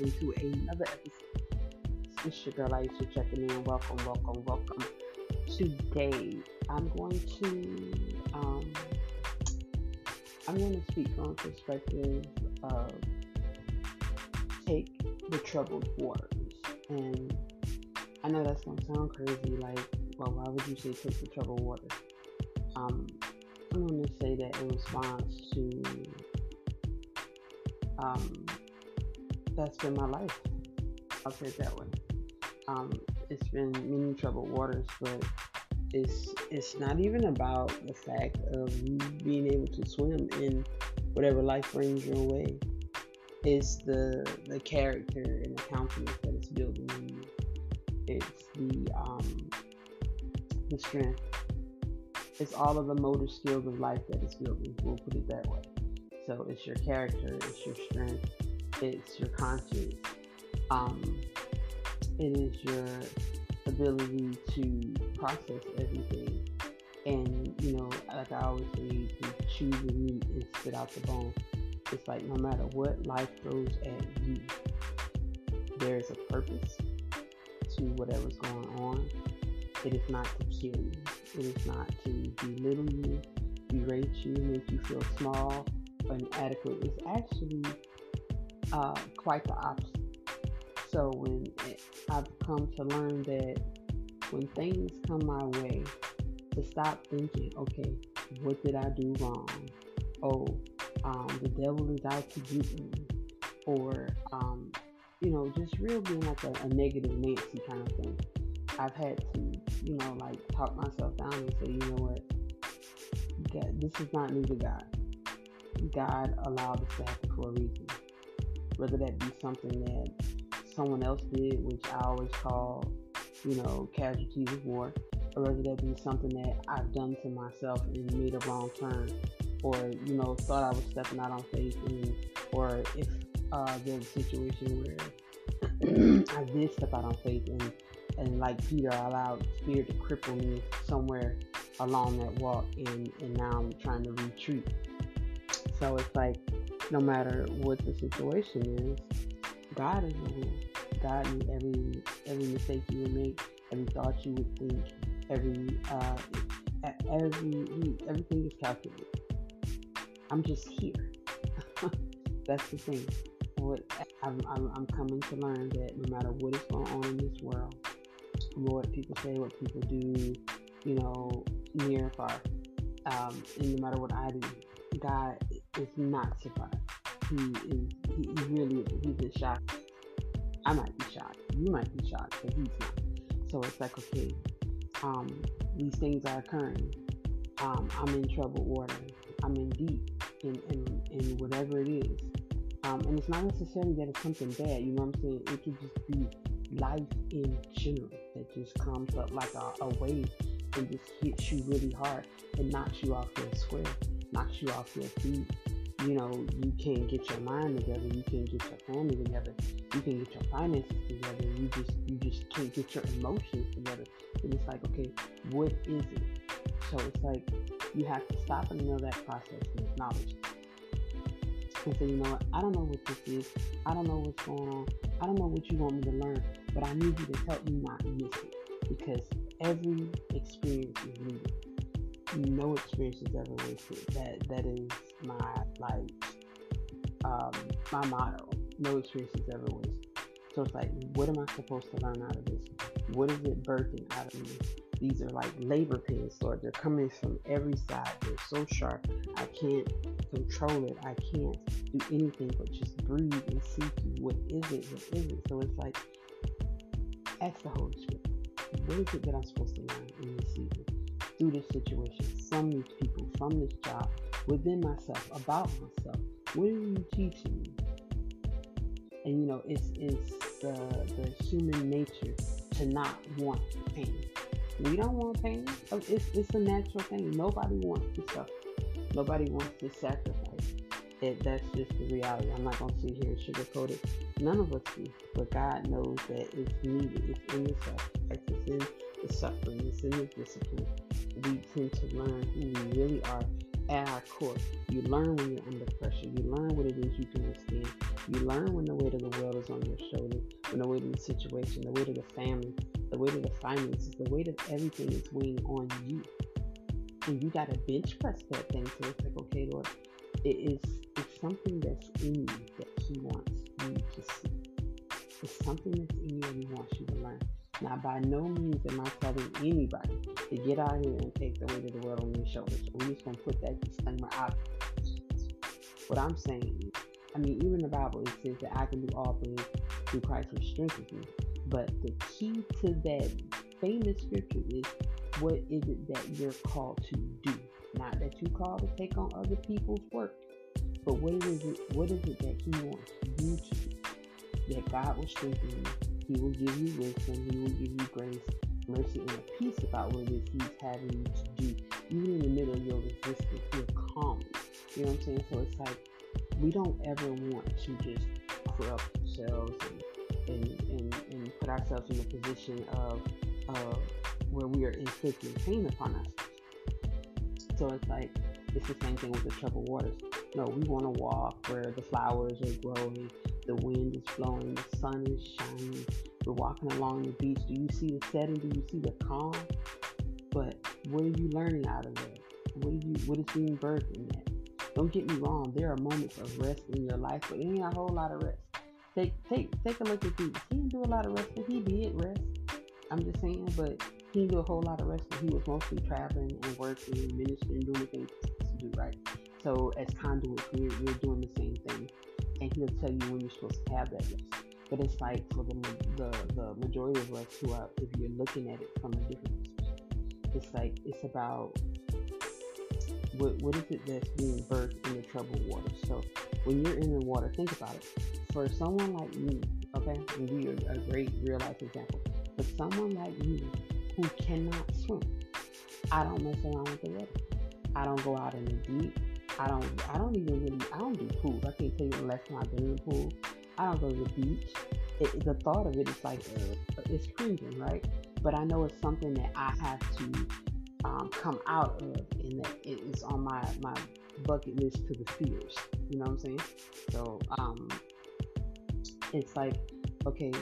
into another episode. It's your girl Aisha checking in. Welcome, welcome, welcome. Today I'm going to um, I'm going to speak from a perspective of take the troubled waters. And I know that's gonna sound crazy, like, well, why would you say take the troubled waters? Um, I'm going to say that in response to um, that's been my life. I'll say it that way. Um, it's been many troubled waters, but it's it's not even about the fact of being able to swim in whatever life brings your way. It's the the character and the countenance that it's building in you. It's the um, the strength. It's all of the motor skills of life that it's building. We'll put it that way. So it's your character, it's your strength, it's your conscience. Um, it is your ability to process everything. And, you know, like I always say, to chew the meat and spit out the bone. It's like no matter what life throws at you, there is a purpose to whatever's going on. It is not to kill you. It is not to belittle you, berate you, make you feel small or inadequate. It's actually uh, quite the opposite. So when it, I've come to learn that when things come my way, to stop thinking, okay, what did I do wrong? Oh, um, the devil is out to get me, or um, you know, just real being like a, a negative Nancy kind of thing. I've had to, you know, like talk myself down and say, you know what, God, this is not new to God. God allowed this to happen for a reason. Whether that be something that someone else did, which I always call, you know, casualties of war, or whether that be something that I've done to myself and made a wrong turn, or you know, thought I was stepping out on faith, and, or if uh, there's a situation where I did step out on faith, and and like Peter, I allowed fear to cripple me somewhere along that walk, and and now I'm trying to retreat. So it's like, no matter what the situation is, God is aware. God knew every every mistake you would make, every thought you would think, every uh, every everything is calculated. I'm just here. That's the thing. What I'm, I'm, I'm coming to learn that no matter what is going on in this world, what people say, what people do, you know, near or far, um, and no matter what I do, God is not surprised. He is, he, he really is. He's just shocked. I might be shocked. You might be shocked, but he's not. So it's like, okay, um, these things are occurring. Um, I'm in troubled water. I'm in deep in, in, in whatever it is. Um, and it's not necessarily that it's something bad, you know what I'm saying? It could just be life in general that just comes up like a, a wave and just hits you really hard and knocks you off your square knocks you off your feet. You know, you can't get your mind together, you can't get your family together, you can't get your finances together, you just you just can't get your emotions together. And it's like, okay, what is it? So it's like you have to stop and know that process and acknowledge it. And say, you know what, I don't know what this is. I don't know what's going on. I don't know what you want me to learn, but I need you to help me not miss it. Because every experience is needed no experience is ever wasted. That that is my like um, my motto. No experience is ever wasted. So it's like, what am I supposed to learn out of this? What is it birthing out of me? These are like labor pains, Lord. They're coming from every side. They're so sharp. I can't control it. I can't do anything but just breathe and seek you. What is it? What is it? So it's like, ask the Holy Spirit. What is it that I'm supposed to learn in this season? Through this situation, from these people, from this job, within myself, about myself. What are you teaching me? And you know, it's it's the the human nature to not want pain. We don't want pain. Oh, it's it's a natural thing. Nobody wants to suffer. Nobody wants to sacrifice. It, that's just the reality. I'm not gonna sit here and sugarcoat it. None of us do, but God knows that it's needed. It's in the sacrifice. It's in the suffering. It's in the discipline we tend to learn who we really are at our core. You learn when you're under pressure. You learn what it is you can withstand. You learn when the weight of the world is on your shoulders, when the weight of the situation, the weight of the family, the weight of the finances, the weight of everything is weighing on you. And you got to bench press that thing. So it's like, okay, Lord, it is it's something that's in you that He wants you to see. It's something that's in you and He wants you to learn. Now, by no means am I telling anybody to get out here and take the weight of the world on your shoulders. We're just going to put that disclaimer out. What I'm saying, I mean, even the Bible, it says that I can do all things through Christ who strengthens me. But the key to that famous scripture is what is it that you're called to do? Not that you're called to take on other people's work, but what is it? What is it that He wants you to do? That God will strengthen you he will give you wisdom. He will give you grace, mercy, and peace about what it is He's having you to do. Even in the middle of your resistance, he'll calm you. Know what I'm saying? So it's like we don't ever want to just corrupt ourselves and, and, and, and put ourselves in a position of where we are inflicting pain upon us. So it's like it's the same thing with the troubled waters. No, we want to walk where the flowers are growing, the wind is blowing, the sun is shining. We're walking along the beach. Do you see the setting? Do you see the calm? But what are you learning out of that? What are you what is being birthed in that? Don't get me wrong, there are moments of rest in your life, but it ain't a whole lot of rest. Take take take a look at Jesus. He didn't do a lot of rest, but he did rest. I'm just saying, but he didn't do a whole lot of rest, he was mostly traveling and working and ministering, doing the things to do right. So as conduits, we're, we're doing the same thing and he'll tell you when you're supposed to have that rest. But it's like for the, the, the majority of us who are, if you're looking at it from a different perspective, it's like it's about what, what is it that's being birthed in the troubled water. So when you're in the water, think about it. For someone like me, okay, and we are a great real life example, but someone like me who cannot swim, I don't mess around with the water. I don't go out in the deep. I don't I don't even really I don't do pools. I can't tell you the last time I've been in a pool. I don't go to the beach. It, the thought of it is like uh, it's cringing, right? But I know it's something that I have to um, come out of, and that it is on my my bucket list to the fears. You know what I'm saying? So um, it's like okay,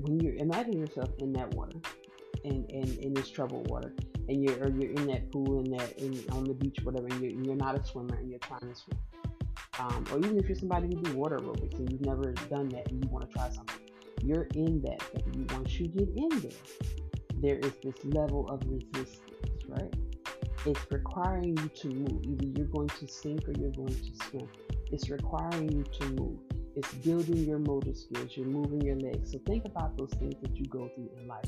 when you imagine yourself in that water, in in, in this troubled water, and you're or you're in that pool in that in, on the beach, whatever, and you're, you're not a swimmer and you're trying to swim, um, or even if you're somebody who do water aerobics and you've never done that and you want to try something, you're in that thing. Once you get in there, there is this level of resistance, right? It's requiring you to move. Either you're going to sink or you're going to swim. It's requiring you to move. It's building your motor skills. You're moving your legs. So think about those things that you go through in life.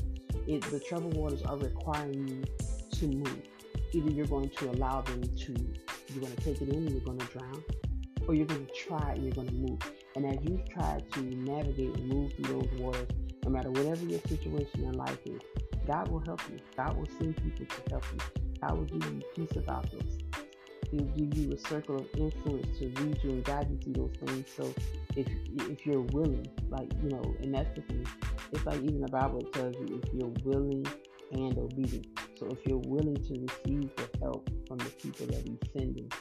It, the troubled waters are requiring you to move. Either you're going to allow them to, you're going to take it in and you're going to drown, or you're going to try and you're going to move. And as you try to navigate and move through those waters, no matter whatever your situation in life is, God will help you. God will send people to help you. God will give you peace about those He'll give you a circle of influence to lead you and guide you through those things. So if if you're willing, like you know, and that's the thing. It's like even the Bible tells you if you're willing and obedient. So if you're willing to receive the help from the people that He's sending,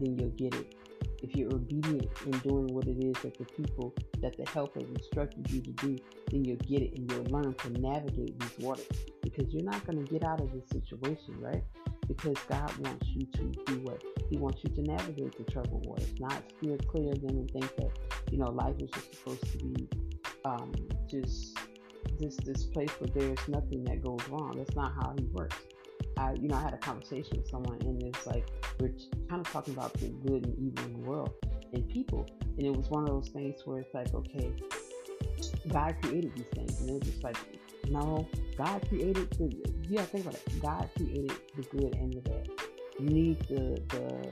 then you'll get it. If you're obedient in doing what it is that the people that the help has instructed you to do, then you'll get it and you'll learn to navigate these waters because you're not going to get out of this situation, right? Because God wants you to do what He wants you to navigate the troubled waters, not steer clear of them and think that you know life is just supposed to be um, just this this place where there's nothing that goes wrong. That's not how He works. I, you know, I had a conversation with someone, and it's like we're kind of talking about the good and evil in the world and people, and it was one of those things where it's like, okay, God created these things, and it's just like, no, God created the. Yeah, think about it. God created the good and the bad. You need the the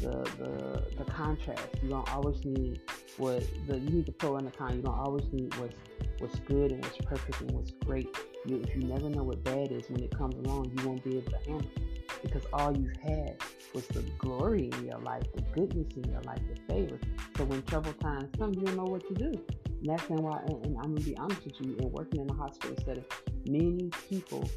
the the, the contrast. You don't always need what the you need the pro and the con. You don't always need what's what's good and what's perfect and what's great. You, if you never know what bad is when it comes along, you won't be able to handle it because all you've had was the glory in your life, the goodness in your life, the favor. So when trouble times come, you don't know what to do. And that's why, and, and I'm gonna be honest with you, in working in a hospital setting, many people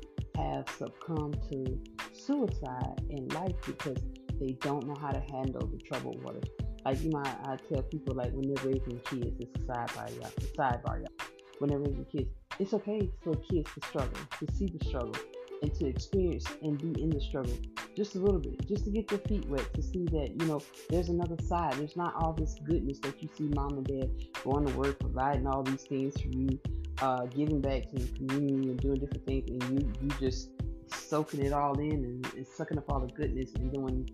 have succumbed to suicide in life because they don't know how to handle the troubled waters. Like you know, I, I tell people like when they're raising kids, it's a sidebar, y'all. It's a Sidebar, y'all. When they're raising kids, it's okay for kids to struggle, to see the struggle, and to experience and be in the struggle just a little bit, just to get their feet wet, to see that, you know, there's another side. There's not all this goodness that you see mom and dad going to work, providing all these things for you, uh, giving back to the community and doing different things, and you, you just soaking it all in and, and sucking up all the goodness. And then when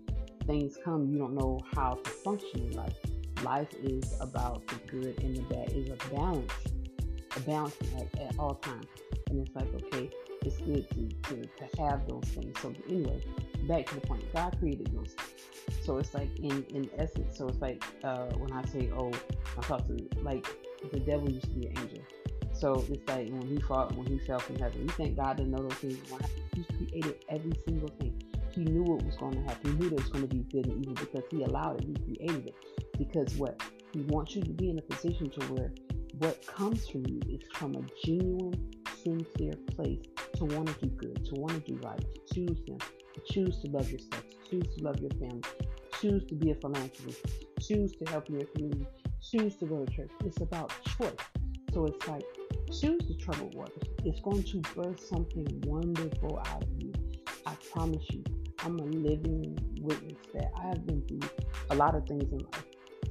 things come, you don't know how to function in life. Life is about the good and the bad. It's a balance, a balancing act at all times. And it's like, okay, it's good to, to, to have those things. So anyway, back to the point. God created those things. So it's like in, in essence, so it's like uh, when I say, oh, I talk to like the devil used to be an angel. So it's like when he fought, when he fell from heaven, we thank God didn't know those things He created every single thing. He knew what was going to happen. He knew there was going to be good and evil because he allowed it. He created it. Because what? He wants you to be in a position to where what comes from you is from a genuine, sincere place to want to do good, to want to do right, to choose Him, to choose to love yourself, to choose to love your family, choose to be a philanthropist, choose to help your community, choose to go to church. It's about choice. So it's like choose the troubled waters. It's going to birth something wonderful out of you. I promise you. I'm a living witness that I have been through a lot of things in life.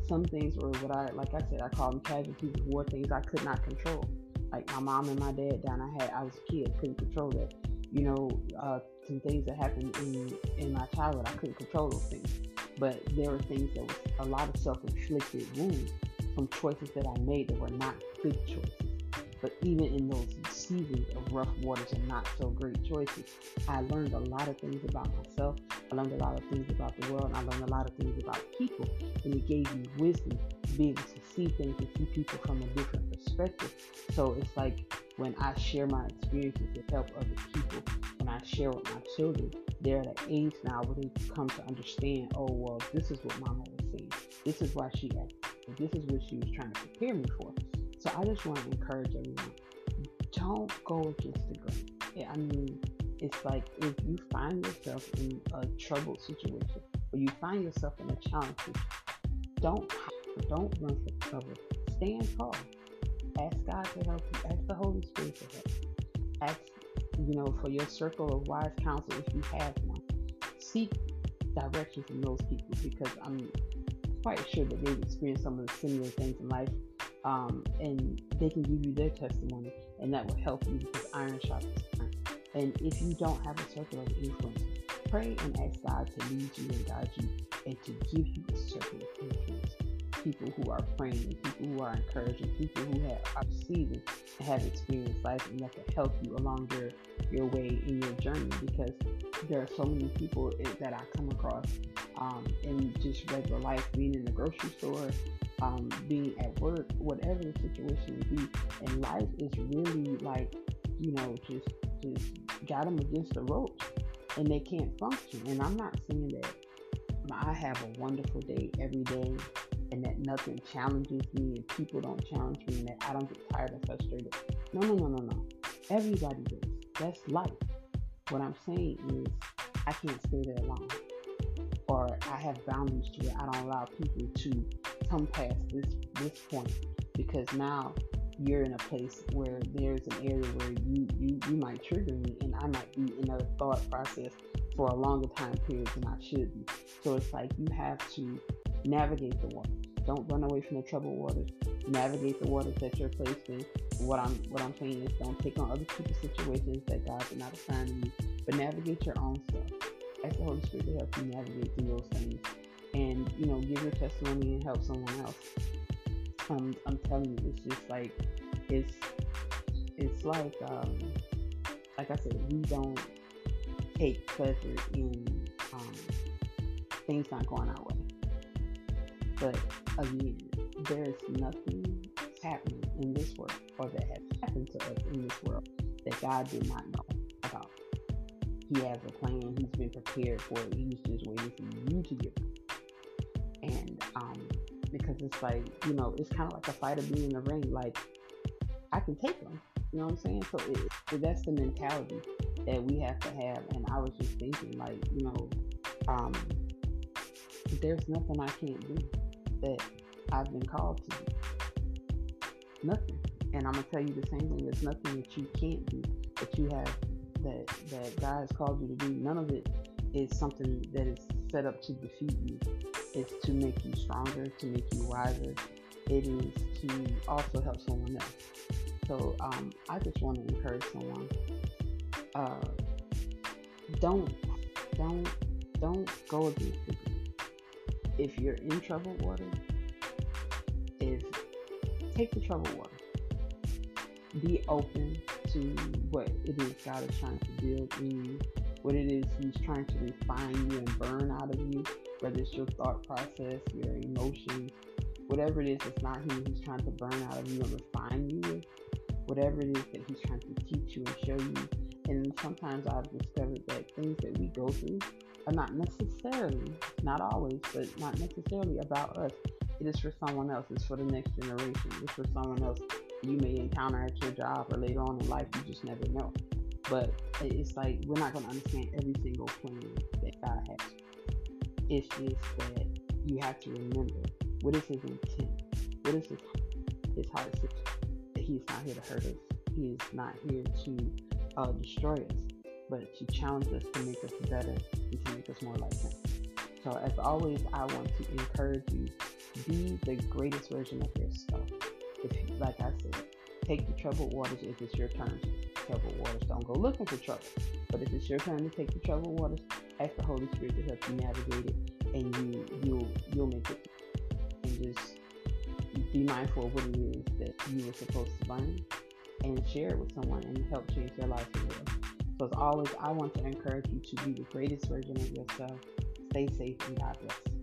Some things were what I, like I said, I call them casualties of war things I could not control. Like my mom and my dad down. I had, I was a kid, couldn't control that. You know, uh, some things that happened in in my childhood, I couldn't control those things. But there were things that was a lot of self-inflicted wounds from choices that I made that were not good choices. But even in those seasons of rough waters and not so great choices, I learned a lot of things about myself. I learned a lot of things about the world. I learned a lot of things about people. And it gave me wisdom be able to see things and see people from a different perspective. So it's like when I share my experiences to help other people, when I share with my children, they're at an age now where they come to understand, oh, well, this is what mama was saying. This is why she acted. This is what she was trying to prepare me for. So I just want to encourage everyone don't go against the grain. I mean, it's like if you find yourself in a troubled situation or you find yourself in a challenge, don't don't run for cover. Stand tall. Ask God to help you. Ask the Holy Spirit to help. you. Ask, you know, for your circle of wise counsel if you have one. Seek direction from those people because I'm quite sure that they've experienced some of the similar things in life um, and they can give you their testimony, and that will help you because iron sharpens iron. And if you don't have a circle of influence, pray and ask God to lead you and guide you, and to give you a circle of influence. People who are praying, people who are encouraging, people who have, receiving and have experienced life, and that can help you along your your way in your journey. Because there are so many people that I come across um, in just regular life, being in the grocery store, um, being at work, whatever the situation be. And life is really like, you know, just just got them against the ropes and they can't function. And I'm not saying that I have a wonderful day every day nothing challenges me and people don't challenge me and that I don't get tired or frustrated. No, no, no, no, no. Everybody does. That's life. What I'm saying is I can't stay there long. Or I have boundaries to where I don't allow people to come past this this point because now you're in a place where there's an area where you, you, you might trigger me and I might be in a thought process for a longer time period than I should be. So it's like you have to navigate the water. Don't run away from the troubled waters. Navigate the waters that you're placed in. what I'm what I'm saying is don't take on other people's situations that God did not assign to you, but navigate your own stuff. Ask the Holy Spirit to help you navigate through those things and you know give your testimony and help someone else um, i'm telling you it's just like it's it's like um, like i said we don't take pleasure in um, things not going our way but again there's nothing happening in this world or that has happened to us in this world that god did not know about he has a plan he's been prepared for it he's just waiting for you to get and um, because it's like you know it's kind of like a fighter being in the ring. Like I can take them, you know what I'm saying? So it, that's the mentality that we have to have. And I was just thinking, like you know, um, there's nothing I can't do that I've been called to do. Nothing. And I'm gonna tell you the same thing. There's nothing that you can't do that you have that that God has called you to do. None of it is something that is set up to defeat you. It's to make you stronger, to make you wiser. It is to also help someone else. So um, I just want to encourage someone. Uh, don't don't don't go against it. If you're in troubled water, is take the troubled water. Be open to what it is God is trying to build in you, what it is He's trying to refine you and burn out of you, whether it's your thought process, your emotions, whatever it is it's not Him He's trying to burn out of you and refine you with, whatever it is that He's trying to teach you and show you. And sometimes I've discovered that things that we go through are not necessarily, not always, but not necessarily about us. It is for someone else. It's for the next generation. It's for someone else you may encounter at your job or later on in life. You just never know. But it's like we're not going to understand every single plan that God has. It's just that you have to remember what is His intent, what is His His heart that He's not here to hurt us. He is not here to uh, destroy us, but to challenge us to make us better and to make us more like Him. So, as always, I want to encourage you be the greatest version of yourself. If, like I said, take the troubled waters if it's your turn to troubled waters. Don't go looking for trouble. But if it's your turn to take the troubled waters, ask the Holy Spirit to help you navigate it, and you you'll you'll make it. And just be mindful of what it is that you were supposed to learn, and share it with someone and help change their life as well. So as always, I want to encourage you to be the greatest version of yourself. Stay safe and God bless.